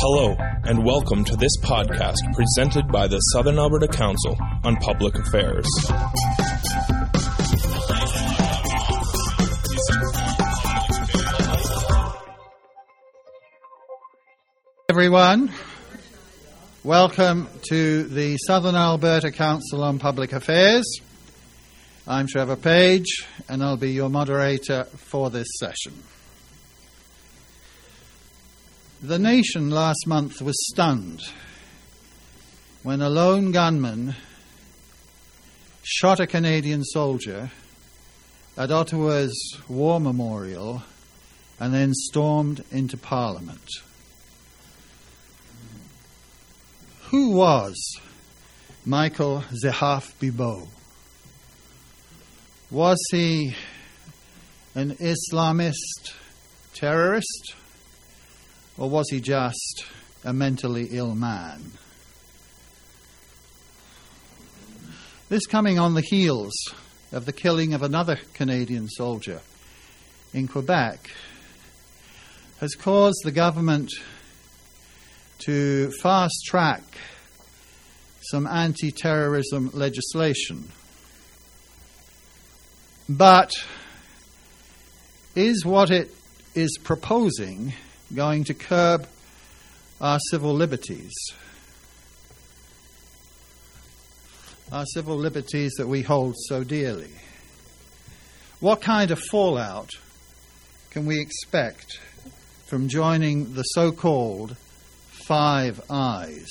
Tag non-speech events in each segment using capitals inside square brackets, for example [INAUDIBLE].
Hello, and welcome to this podcast presented by the Southern Alberta Council on Public Affairs. Everyone, welcome to the Southern Alberta Council on Public Affairs. I'm Trevor Page, and I'll be your moderator for this session. The nation last month was stunned when a lone gunman shot a Canadian soldier at Ottawa's War Memorial and then stormed into Parliament. Who was Michael Zehaf Bibeau? Was he an Islamist terrorist? Or was he just a mentally ill man? This coming on the heels of the killing of another Canadian soldier in Quebec has caused the government to fast track some anti terrorism legislation. But is what it is proposing going to curb our civil liberties? Our civil liberties that we hold so dearly. What kind of fallout can we expect from joining the so called Five Eyes?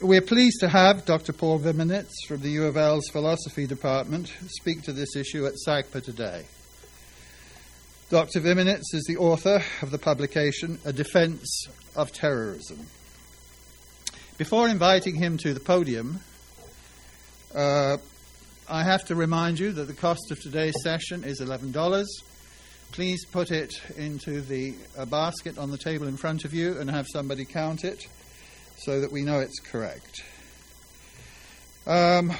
We're pleased to have Dr. Paul Viminitz from the U of L's Philosophy Department speak to this issue at SACPA today. Dr. Viminitz is the author of the publication A Defense of Terrorism. Before inviting him to the podium, uh, I have to remind you that the cost of today's session is $11. Please put it into the uh, basket on the table in front of you and have somebody count it so that we know it's correct. Um,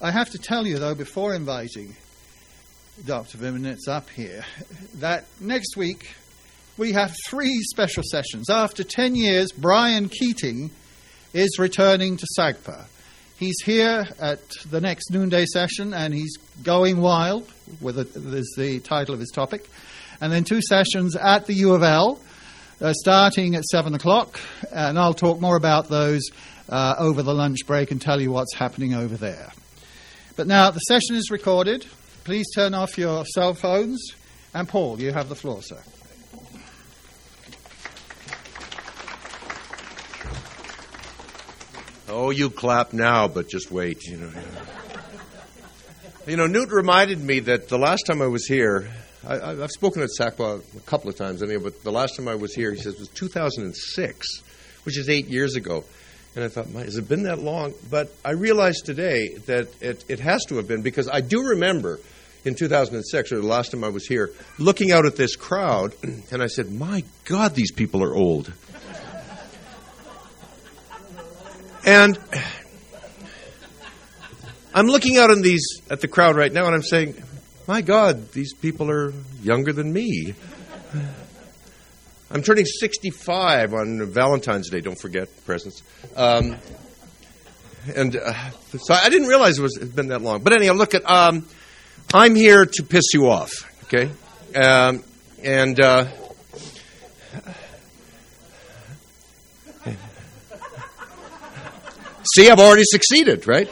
I have to tell you, though, before inviting Dr. Viminitz up here, that next week we have three special sessions. After 10 years, Brian Keating is returning to SACPA. He's here at the next noonday session and he's going wild, with a, is the title of his topic. And then two sessions at the U of L uh, starting at 7 o'clock, and I'll talk more about those uh, over the lunch break and tell you what's happening over there. But now, the session is recorded. Please turn off your cell phones. And Paul, you have the floor, sir. Oh, you clap now, but just wait. You know. You know, Newt reminded me that the last time I was here, I, have spoken at SACPA a couple of times, anyway, but the last time I was here, he says it was 2006, which is eight years ago. And I thought, has it been that long? But I realized today that it, it has to have been because I do remember in 2006, or the last time I was here, looking out at this crowd, [CLEARS THROAT] and I said, my God, these people are old. and I'm looking out in these at the crowd right now, and I'm saying, my God, these people are younger than me. I'm turning 65 on Valentine's Day. Don't forget presents. Um, and uh, so I didn't realize it was it been that long. But anyhow, look at. Um, I'm here to piss you off. Okay, um, and. Uh, see, I've already succeeded, right?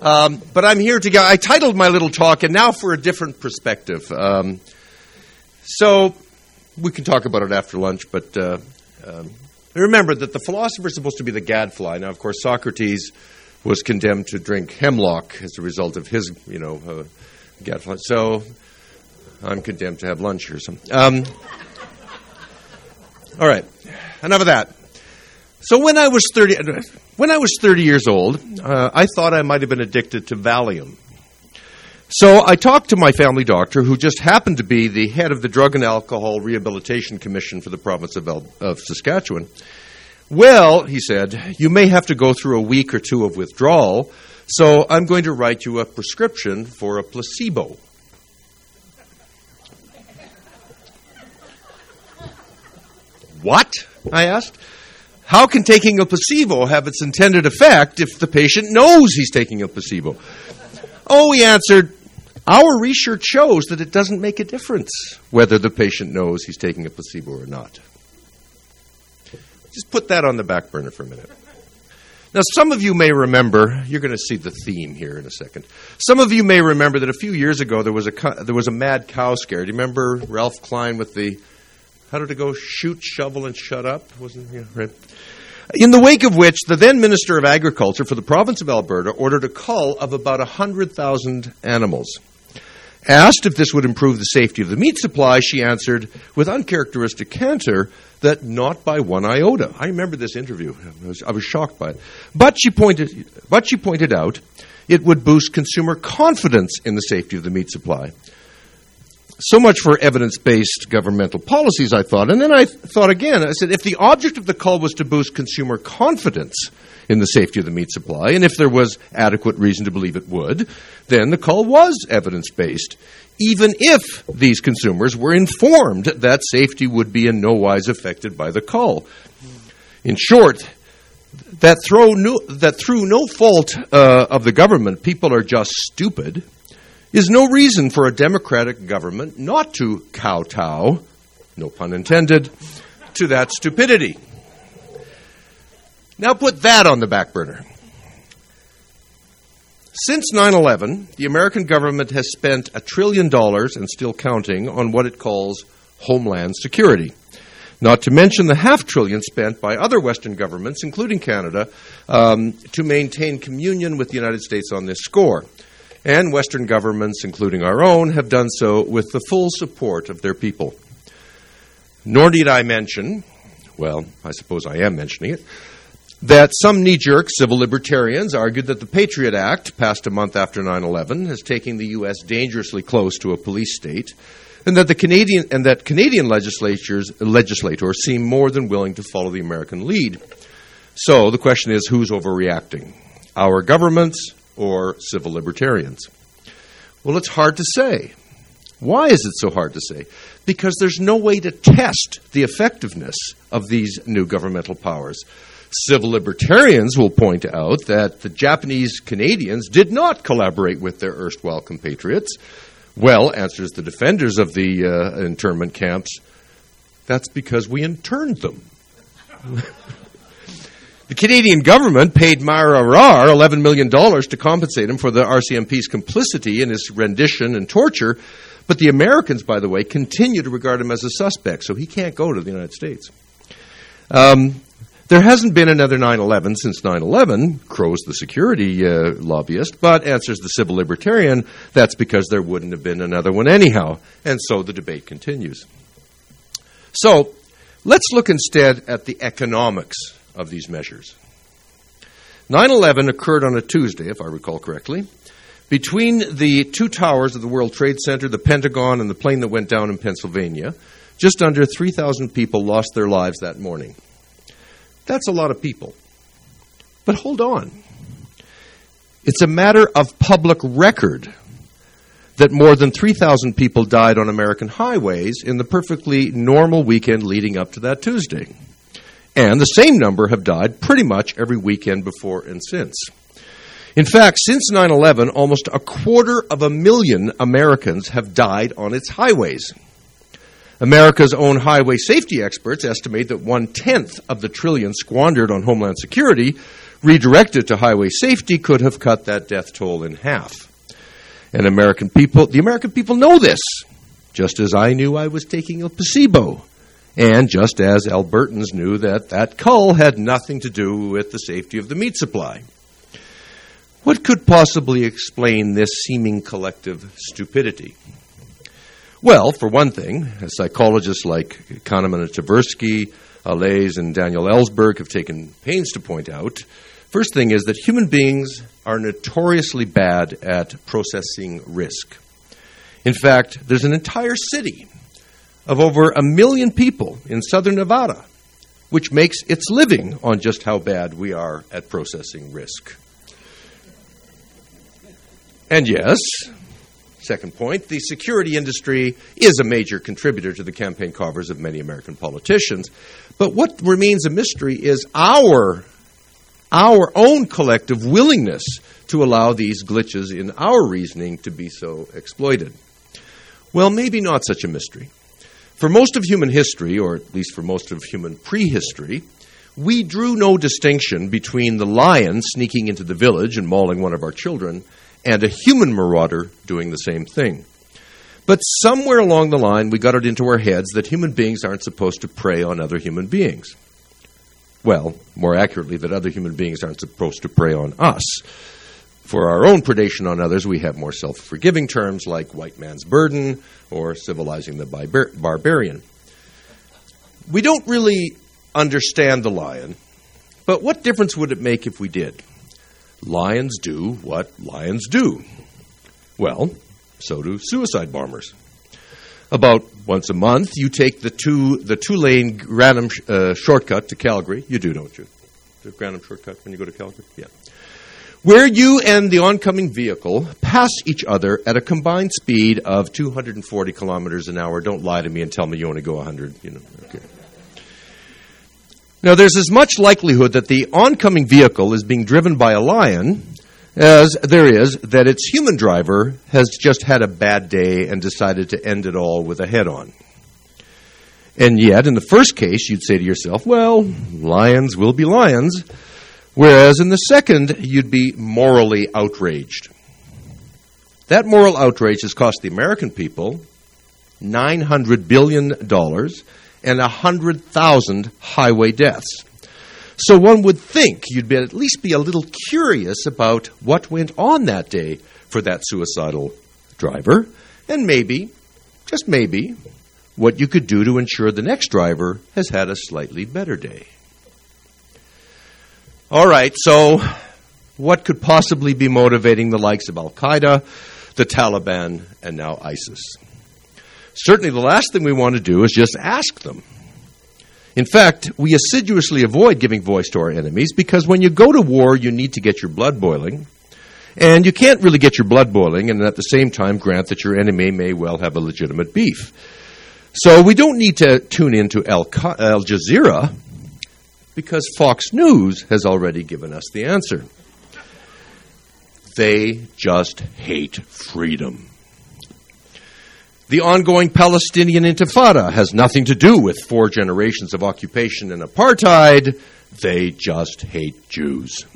Um, but I'm here to go. I titled my little talk, and now for a different perspective. Um, so we can talk about it after lunch, but uh, um, remember that the philosopher is supposed to be the gadfly. Now, of course, Socrates was condemned to drink hemlock as a result of his, you know, uh, gadfly. So I'm condemned to have lunch or something. Um, all right, enough of that. So when I was 30, when I was 30 years old, uh, I thought I might have been addicted to Valium. So I talked to my family doctor, who just happened to be the head of the Drug and Alcohol Rehabilitation Commission for the province of, El- of Saskatchewan. Well, he said, you may have to go through a week or two of withdrawal, so I'm going to write you a prescription for a placebo. what? I asked. How can taking a placebo have its intended effect if the patient knows he's taking a placebo? Oh, he answered, our research shows that it doesn't make a difference whether the patient knows he's taking a placebo or not. Just put that on the back burner for a minute. Now, some of you may remember, you're going to see the theme here in a second. Some of you may remember that a few years ago there was a, there was a mad cow scare. Do you remember Ralph Klein with the, how did it go? Shoot, shovel, and shut up? Wasn't yeah, right? In the wake of which, the then Minister of Agriculture for the province of Alberta ordered a cull of about 100,000 animals. Asked if this would improve the safety of the meat supply, she answered with uncharacteristic candor that not by one iota. I remember this interview. I was, I was shocked by it. But she, pointed, but she pointed out it would boost consumer confidence in the safety of the meat supply. So much for evidence based governmental policies, I thought. And then I thought again, I said, if the object of the call was to boost consumer confidence in the safety of the meat supply, and if there was adequate reason to believe it would, then the call was evidence based, even if these consumers were informed that safety would be in no wise affected by the call. In short, that, no, that through no fault uh, of the government, people are just stupid is no reason for a democratic government not to kowtow, no pun intended, to that stupidity. Now put that on the back burner. Since 9 11, the American government has spent a trillion dollars and still counting on what it calls homeland security. Not to mention the half trillion spent by other Western governments, including Canada, um, to maintain communion with the United States on this score and Western governments, including our own, have done so with the full support of their people. Nor need I mention, well, I suppose I am mentioning it, that some knee jerk civil libertarians argued that the Patriot Act, passed a month after 9 11, is taking the U.S. dangerously close to a police state, and that, the Canadian, and that Canadian legislatures, legislators seem more than willing to follow the American lead. So the question is who's overreacting? Our governments or civil libertarians? Well, it's hard to say. Why is it so hard to say? Because there's no way to test the effectiveness of these new governmental powers. Civil libertarians will point out that the Japanese Canadians did not collaborate with their erstwhile compatriots. Well, answers the defenders of the uh, internment camps, that's because we interned them. [LAUGHS] The Canadian government paid Maher Arar $11 million to compensate him for the RCMP's complicity in his rendition and torture, but the Americans, by the way, continue to regard him as a suspect, so he can't go to the United States. Um, there hasn't been another 9 11 since 9 11, crows the security uh, lobbyist, but answers the civil libertarian, that's because there wouldn't have been another one anyhow. And so the debate continues. So let's look instead at the economics of these measures. 9 11 occurred on a Tuesday, if I recall correctly. Between the two towers of the World Trade Center, the Pentagon, and the plane that went down in Pennsylvania, just under 3,000 people lost their lives that morning. That's a lot of people. But hold on. It's a matter of public record that more than 3,000 people died on American highways in the perfectly normal weekend leading up to that Tuesday. And the same number have died pretty much every weekend before and since. In fact, since 9 11, almost a quarter of a million Americans have died on its highways. America's own highway safety experts estimate that one tenth of the trillion squandered on Homeland Security, redirected to highway safety, could have cut that death toll in half. And American people, the American people know this, just as I knew I was taking a placebo and just as Albertans knew that that cull had nothing to do with the safety of the meat supply. What could possibly explain this seeming collective stupidity? Well, for one thing, as psychologists like Kahneman and Tversky, Allais, and Daniel Ellsberg have taken pains to point out. First thing is that human beings are notoriously bad at processing risk. In fact, there's an entire city of over a million people in southern Nevada, which makes its living on just how bad we are at processing risk. And yes, Second point the security industry is a major contributor to the campaign covers of many American politicians. But what remains a mystery is our, our own collective willingness to allow these glitches in our reasoning to be so exploited. Well, maybe not such a mystery. For most of human history, or at least for most of human prehistory, we drew no distinction between the lion sneaking into the village and mauling one of our children and a human marauder doing the same thing. But somewhere along the line, we got it into our heads that human beings aren't supposed to prey on other human beings. Well, more accurately, that other human beings aren't supposed to prey on us. For our own predation on others, we have more self forgiving terms like white man's burden or civilizing the barbar- barbarian. We don't really understand the lion, but what difference would it make if we did? Lions do what lions do. Well, so do suicide bombers. About once a month, you take the two the two lane Granum uh, shortcut to Calgary. You do, don't you? The Granum shortcut when you go to Calgary. Yeah. Where you and the oncoming vehicle pass each other at a combined speed of 240 kilometers an hour. Don't lie to me and tell me you only go 100. You know. Okay. Now, there's as much likelihood that the oncoming vehicle is being driven by a lion as there is that its human driver has just had a bad day and decided to end it all with a head on. And yet, in the first case, you'd say to yourself, well, lions will be lions. Whereas in the second, you'd be morally outraged. That moral outrage has cost the American people $900 billion and 100,000 highway deaths. So one would think you'd be, at least be a little curious about what went on that day for that suicidal driver, and maybe, just maybe, what you could do to ensure the next driver has had a slightly better day. All right, so what could possibly be motivating the likes of Al Qaeda, the Taliban, and now ISIS? Certainly, the last thing we want to do is just ask them. In fact, we assiduously avoid giving voice to our enemies because when you go to war, you need to get your blood boiling. And you can't really get your blood boiling and at the same time grant that your enemy may well have a legitimate beef. So we don't need to tune into Al, Al Jazeera because Fox News has already given us the answer. They just hate freedom. The ongoing Palestinian Intifada has nothing to do with four generations of occupation and apartheid. They just hate Jews.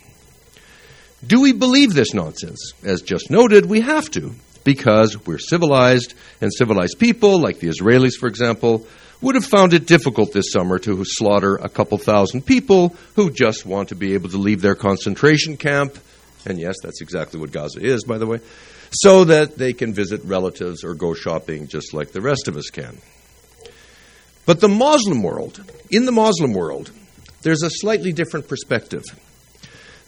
Do we believe this nonsense? As just noted, we have to, because we're civilized, and civilized people, like the Israelis, for example, would have found it difficult this summer to slaughter a couple thousand people who just want to be able to leave their concentration camp. And yes, that's exactly what Gaza is, by the way so that they can visit relatives or go shopping just like the rest of us can. But the Muslim world, in the Muslim world, there's a slightly different perspective.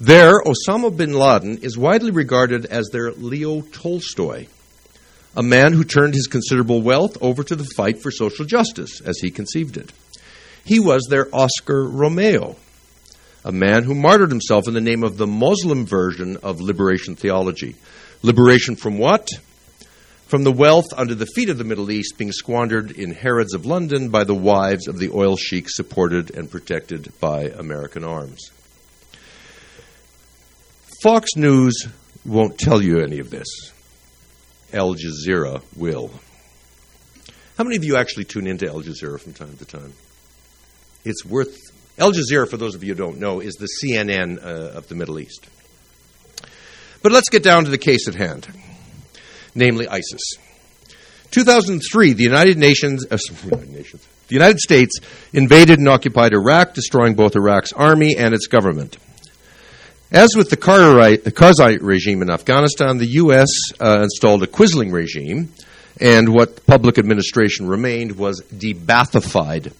There, Osama bin Laden is widely regarded as their Leo Tolstoy, a man who turned his considerable wealth over to the fight for social justice, as he conceived it. He was their Oscar Romero, a man who martyred himself in the name of the Muslim version of liberation theology, Liberation from what? From the wealth under the feet of the Middle East being squandered in Harrods of London by the wives of the oil sheiks supported and protected by American arms. Fox News won't tell you any of this. Al Jazeera will. How many of you actually tune into Al Jazeera from time to time? It's worth. Al Jazeera, for those of you who don't know, is the CNN uh, of the Middle East. But let's get down to the case at hand, namely ISIS. 2003, the United Nations, uh, United Nations, the United States invaded and occupied Iraq, destroying both Iraq's army and its government. As with the Karzai regime in Afghanistan, the U.S. Uh, installed a Quisling regime, and what public administration remained was de-Baathified,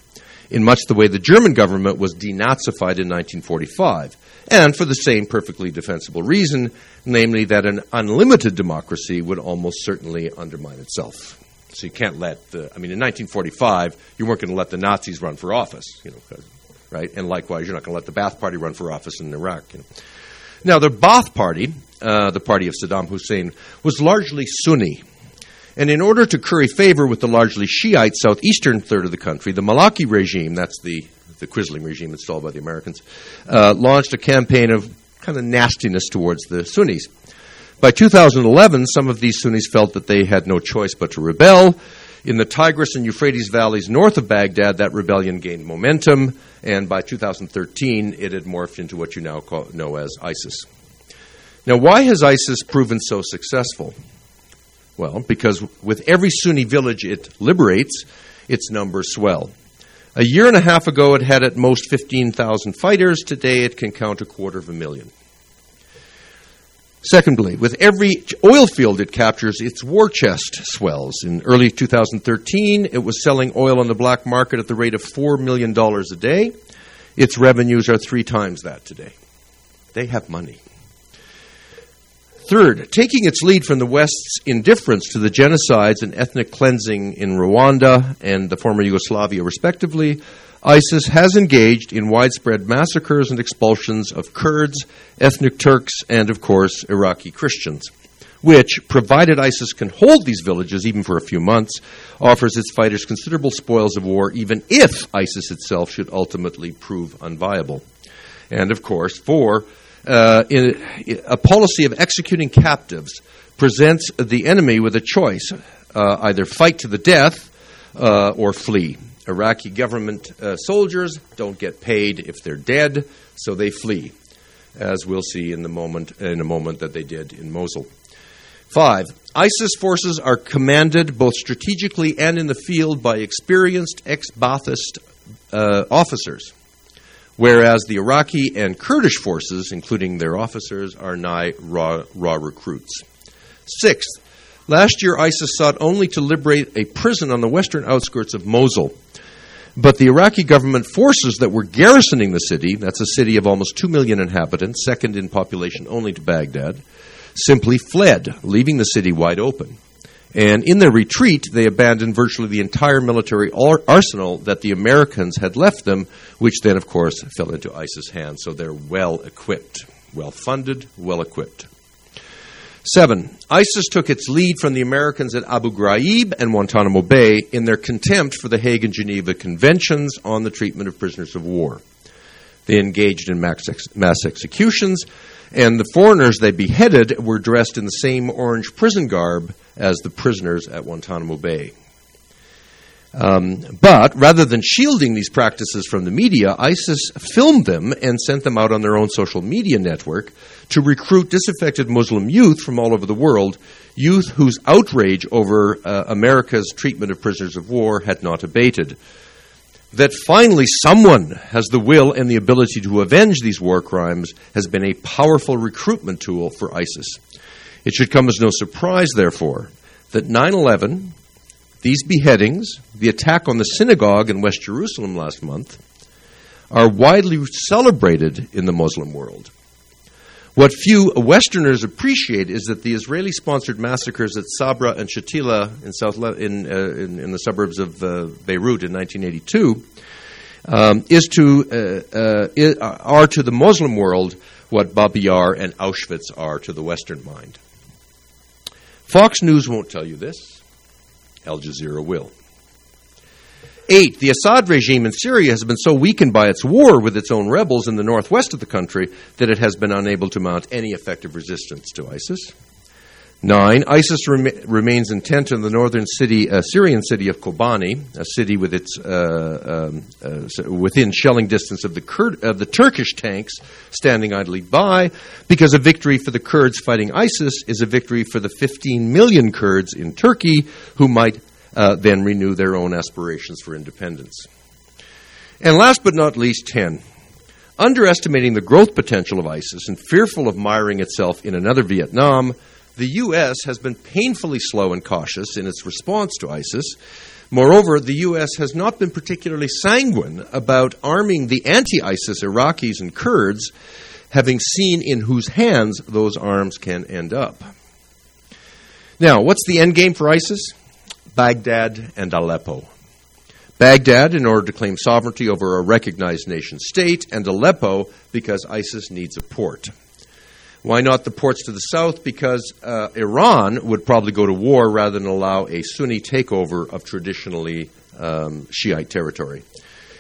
in much the way the German government was denazified in 1945 and for the same perfectly defensible reason, namely that an unlimited democracy would almost certainly undermine itself. So you can't let the, I mean, in 1945, you weren't going to let the Nazis run for office, you know, right? And likewise, you're not going to let the Ba'ath Party run for office in Iraq. You know. Now, the Ba'ath Party, uh, the party of Saddam Hussein, was largely Sunni, And in order to curry favor with the largely Shiite southeastern third of the country, the Maliki regime, that's the, the Quisling regime installed by the Americans, uh, launched a campaign of kind of nastiness towards the Sunnis. By 2011, some of these Sunnis felt that they had no choice but to rebel. In the Tigris and Euphrates valleys north of Baghdad, that rebellion gained momentum, and by 2013, it had morphed into what you now call, know as ISIS. Now, why has ISIS proven so successful? Well, because with every Sunni village it liberates, its numbers swell. A year and a half ago, it had at most 15,000 fighters. Today, it can count a quarter of a million. Secondly, with every oil field it captures, its war chest swells. In early 2013, it was selling oil on the black market at the rate of $4 million a day. Its revenues are three times that today. They have money. Third, taking its lead from the West's indifference to the genocides and ethnic cleansing in Rwanda and the former Yugoslavia, respectively, ISIS has engaged in widespread massacres and expulsions of Kurds, ethnic Turks, and, of course, Iraqi Christians, which, provided ISIS can hold these villages even for a few months, offers its fighters considerable spoils of war, even if ISIS itself should ultimately prove unviable. And, of course, four, uh, in, a policy of executing captives presents the enemy with a choice uh, either fight to the death uh, or flee. Iraqi government uh, soldiers don't get paid if they're dead, so they flee, as we'll see in, the moment, in a moment that they did in Mosul. Five, ISIS forces are commanded both strategically and in the field by experienced ex Ba'athist uh, officers whereas the Iraqi and Kurdish forces, including their officers, are nigh raw, raw recruits. Sixth, last year ISIS sought only to liberate a prison on the western outskirts of Mosul. But the Iraqi government forces that were garrisoning the city, that's a city of almost 2 million inhabitants, second in population only to Baghdad, simply fled, leaving the city wide open. And in their retreat, they abandoned virtually the entire military arsenal that the Americans had left them, which then, of course, fell into ISIS' hands. So they're well equipped, well funded, well equipped. Seven, ISIS took its lead from the Americans at Abu Ghraib and Guantanamo Bay in their contempt for the Hague and Geneva Conventions on the treatment of prisoners of war. They engaged in mass, ex- mass executions, and the foreigners they beheaded were dressed in the same orange prison garb as the prisoners at Guantanamo Bay. Um, but rather than shielding these practices from the media, ISIS filmed them and sent them out on their own social media network to recruit disaffected Muslim youth from all over the world, youth whose outrage over uh, America's treatment of prisoners of war had not abated that finally someone has the will and the ability to avenge these war crimes has been a powerful recruitment tool for ISIS. It should come as no surprise, therefore, that 9 11, these beheadings, the attack on the synagogue in West Jerusalem last month, are widely celebrated in the Muslim world. What few Westerners appreciate is that the Israeli sponsored massacres at Sabra and Shatila in, South Le- in, uh, in, in, the suburbs of uh, Beirut in 1982 um, is to, uh, uh are to the Muslim world what Babi Yar and Auschwitz are to the Western mind. Fox News won't tell you this, Al Jazeera will. Eight, the Assad regime in Syria has been so weakened by its war with its own rebels in the northwest of the country that it has been unable to mount any effective resistance to ISIS. Nine, ISIS rem- remains intent on the northern city, uh, Syrian city of Kobani, a city with its, uh, um, uh, within shelling distance of the, of the Turkish tanks standing idly by, because a victory for the Kurds fighting ISIS is a victory for the 15 million Kurds in Turkey who might uh, then renew their own aspirations for independence. And last but not least, 10. Underestimating the growth potential of ISIS and fearful of miring itself in another Vietnam, the U.S. has been painfully slow and cautious in its response to ISIS. Moreover, the U.S. has not been particularly sanguine about arming the anti ISIS Iraqis and Kurds, having seen in whose hands those arms can end up. Now, what's the end game for ISIS? Baghdad and Aleppo. Baghdad, in order to claim sovereignty over a recognized nation state, and Aleppo, because ISIS needs a port. Why not the ports to the south? Because uh, Iran would probably go to war rather than allow a Sunni takeover of traditionally um, Shiite territory.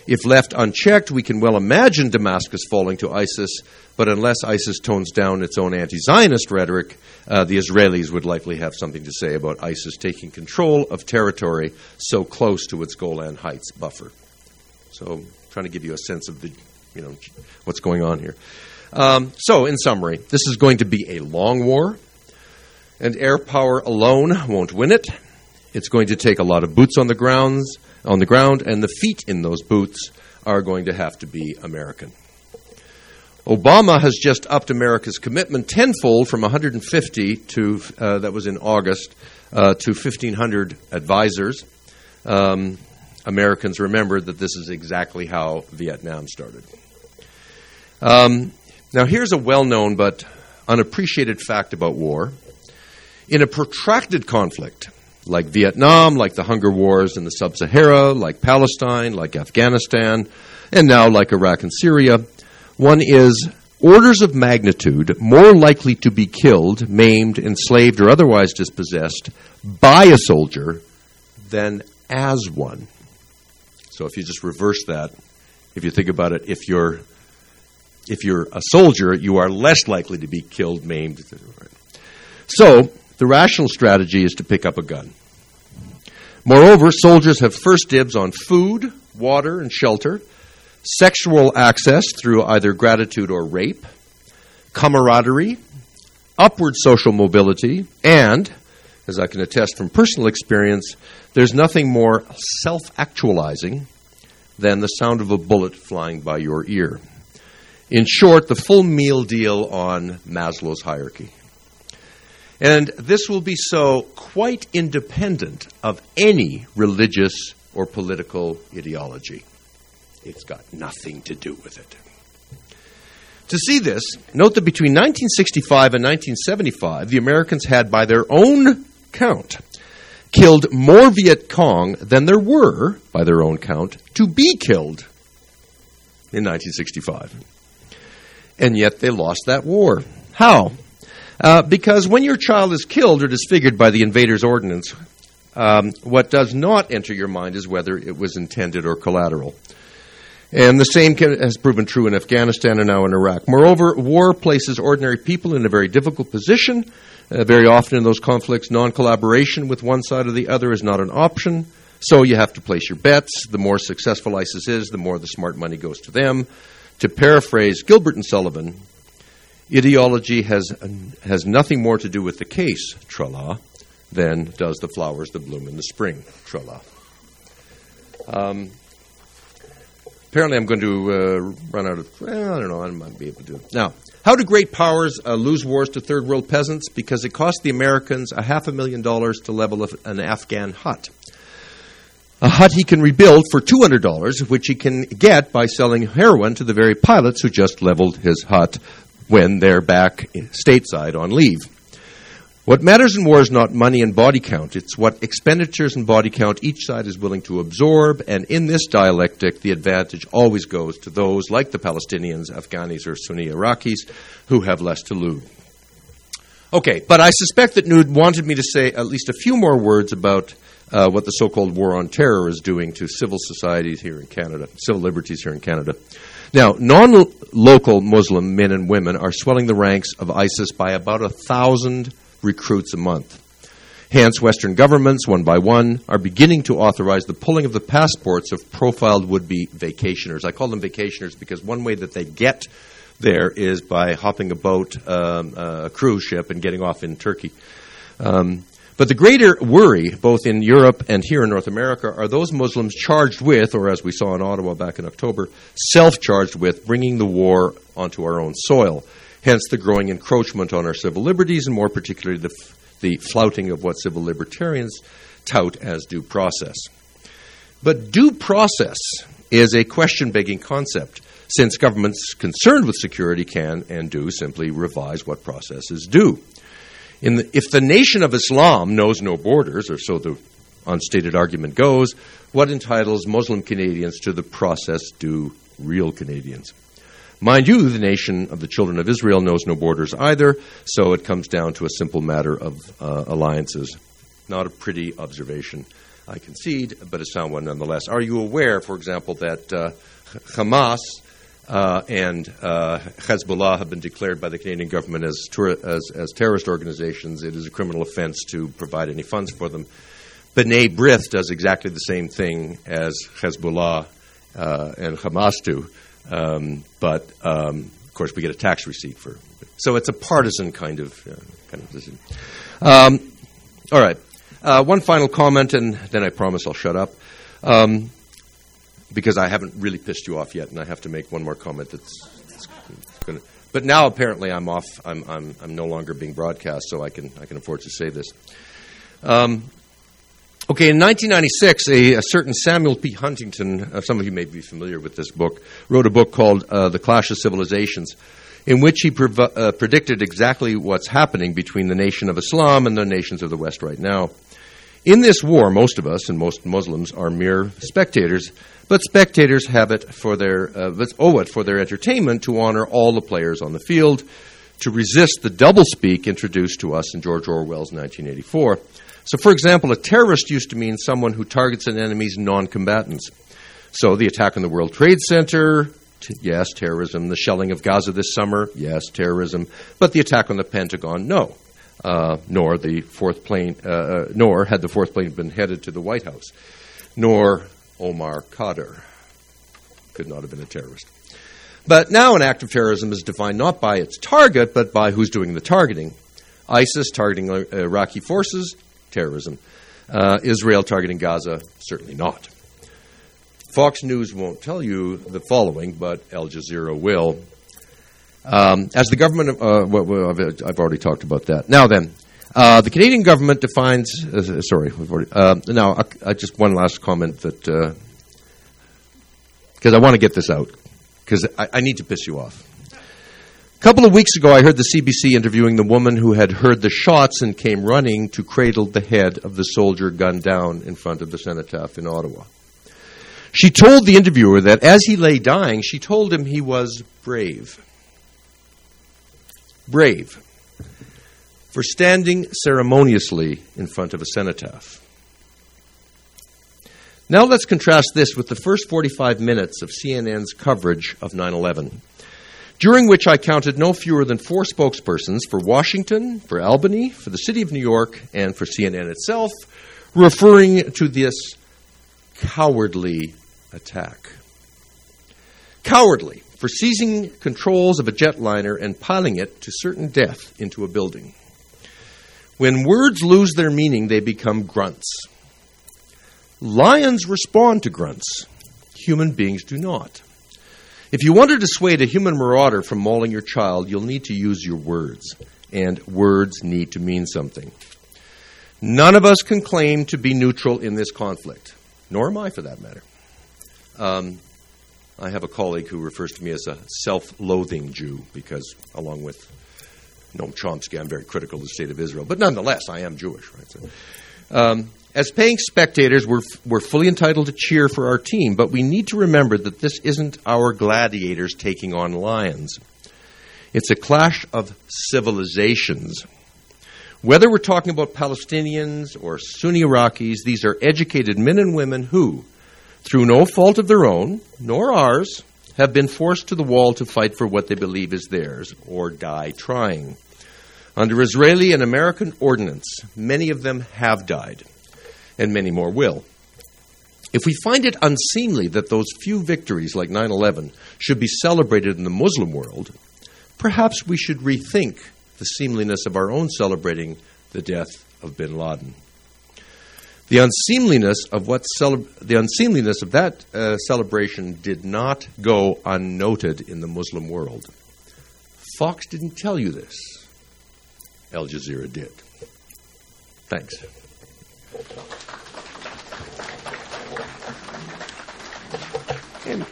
If left unchecked, we can well imagine Damascus falling to ISIS, but unless ISIS tones down its own anti Zionist rhetoric, uh, the Israelis would likely have something to say about ISIS taking control of territory so close to its Golan Heights buffer. So, trying to give you a sense of the, you know, what's going on here. Um, so, in summary, this is going to be a long war, and air power alone won't win it. It's going to take a lot of boots on the grounds, on the ground, and the feet in those boots are going to have to be American. Obama has just upped America's commitment tenfold from 150 to uh, that was in August uh, to 1,500 advisors. Um, Americans remember that this is exactly how Vietnam started. Um, now, here's a well known but unappreciated fact about war. In a protracted conflict, like Vietnam, like the Hunger Wars in the Sub Sahara, like Palestine, like Afghanistan, and now like Iraq and Syria, one is orders of magnitude more likely to be killed, maimed, enslaved, or otherwise dispossessed by a soldier than as one. So if you just reverse that, if you think about it, if you're if you're a soldier, you are less likely to be killed, maimed. So, the rational strategy is to pick up a gun. Moreover, soldiers have first dibs on food, water, and shelter, sexual access through either gratitude or rape, camaraderie, upward social mobility, and, as I can attest from personal experience, there's nothing more self actualizing than the sound of a bullet flying by your ear. In short, the full meal deal on Maslow's hierarchy. And this will be so quite independent of any religious or political ideology. It's got nothing to do with it. To see this, note that between 1965 and 1975, the Americans had, by their own count, killed more Viet Cong than there were, by their own count, to be killed in 1965 and yet they lost that war. How? Uh, because when your child is killed or disfigured by the invader's ordinance, um, what does not enter your mind is whether it was intended or collateral. And the same can, has proven true in Afghanistan and now in Iraq. Moreover, war places ordinary people in a very difficult position. Uh, very often in those conflicts, non collaboration with one side or the other is not an option. So you have to place your bets. The more successful ISIS is, the more the smart money goes to them. To paraphrase Gilbert and Sullivan, ideology has, has nothing more to do with the case, trala, than does the flowers that bloom in the spring, trala. Um, apparently, I'm going to uh, run out of. Well, I don't know. I might be able to. Now, how do great powers uh, lose wars to third world peasants? Because it cost the Americans a half a million dollars to level an Afghan hut a hut he can rebuild for $200, which he can get by selling heroin to the very pilots who just leveled his hut when they're back stateside on leave. What matters in war is not money and body count. It's what expenditures and body count each side is willing to absorb, and in this dialectic, the advantage always goes to those like the Palestinians, Afghanis, or Sunni Iraqis who have less to lose. Okay, but I suspect that Nude wanted me to say at least a few more words about uh, what the so-called war on terror is doing to civil societies here in Canada, civil liberties here in Canada. Now, non-local Muslim men and women are swelling the ranks of ISIS by about a thousand recruits a month. Hence, Western governments, one by one, are beginning to authorize the pulling of the passports of profiled would-be vacationers. I call them vacationers because one way that they get there is by hopping a boat, um, a cruise ship, and getting off in Turkey. Um, but the greater worry, both in Europe and here in North America, are those Muslims charged with, or as we saw in Ottawa back in October, self charged with bringing the war onto our own soil. Hence the growing encroachment on our civil liberties, and more particularly the, the flouting of what civil libertarians tout as due process. But due process is a question begging concept, since governments concerned with security can and do simply revise what processes do. The, if the nation of Islam knows no borders, or so the unstated argument goes, what entitles Muslim Canadians to the process due real Canadians? Mind you, the nation of the children of Israel knows no borders either, so it comes down to a simple matter of uh, alliances. Not a pretty observation, I concede, but a sound one nonetheless. Are you aware, for example, that uh, Hamas uh, and uh, Hezbollah have been declared by the Canadian government as, as, as, terrorist organizations? It is a criminal offense to provide any funds for them. B'nai B'rith does exactly the same thing as Hezbollah uh, and Hamas do. Um, but um, of course, we get a tax receipt for. So it's a partisan kind of uh, kind of decision. Um, all right, uh, one final comment, and then I promise I'll shut up. Um, because I haven't really pissed you off yet, and I have to make one more comment that's, that's going to. But now apparently I'm off. I'm, I'm, I'm no longer being broadcast, so I can I can afford to say this. Um, Okay, in 1996, a, a, certain Samuel P. Huntington, uh, some of you may be familiar with this book, wrote a book called uh, The Clash of Civilizations, in which he uh, predicted exactly what's happening between the nation of Islam and the nations of the West right now. In this war, most of us and most Muslims are mere spectators, but spectators have it for their, uh, owe it for their entertainment to honor all the players on the field, to resist the doublespeak introduced to us in George Orwell's 1984. So, for example, a terrorist used to mean someone who targets an enemy's non combatants. So, the attack on the World Trade Center, t- yes, terrorism. The shelling of Gaza this summer, yes, terrorism. But the attack on the Pentagon, no. Uh, nor the fourth plane, uh, uh, nor had the fourth plane been headed to the White House, nor Omar Khadr could not have been a terrorist. But now an act of terrorism is defined not by its target, but by who's doing the targeting. ISIS targeting uh, Iraqi forces, terrorism. Uh, Israel targeting Gaza, certainly not. Fox News won't tell you the following, but Al Jazeera will. Um, as the government, uh, well, I've already talked about that. Now then, uh, the Canadian government defines. Uh, sorry, we've already. Uh, now, I, just one last comment that because uh, I want to get this out because I, I need to piss you off. A couple of weeks ago, I heard the CBC interviewing the woman who had heard the shots and came running to cradle the head of the soldier gunned down in front of the cenotaph in Ottawa. She told the interviewer that as he lay dying, she told him he was brave. Brave. For standing ceremoniously in front of a cenotaph. Now let's contrast this with the first 45 minutes of CNN's coverage of 9 11 during which I counted no fewer than four spokespersons for Washington, for Albany, for the City of New York, and for CNN itself, referring to this cowardly attack. Cowardly for seizing controls of a jetliner and piling it to certain death into a building. When words lose their meaning, they become grunts. Lions respond to grunts. Human beings do not. If you want to dissuade a human marauder from mauling your child, you'll need to use your words, and words need to mean something. None of us can claim to be neutral in this conflict, nor am I for that matter. Um, I have a colleague who refers to me as a self loathing Jew because, along with Noam Chomsky, I'm very critical of the state of Israel. But nonetheless, I am Jewish, right? So, um, as paying spectators, we're, we're fully entitled to cheer for our team, but we need to remember that this isn't our gladiators taking on lions. It's a clash of civilizations. Whether we're talking about Palestinians or Sunni Iraqis, these are educated men and women who, through no fault of their own, nor ours, have been forced to the wall to fight for what they believe is theirs or die trying. Under Israeli and American ordinance, many of them have died and many more will. If we find it unseemly that those few victories, like 9 11, should be celebrated in the Muslim world, perhaps we should rethink the seemliness of our own celebrating the death of bin Laden. The unseemliness of what cele- the unseemliness of that uh, celebration did not go unnoted in the Muslim world. Fox didn't tell you this. Al Jazeera did. Thanks. And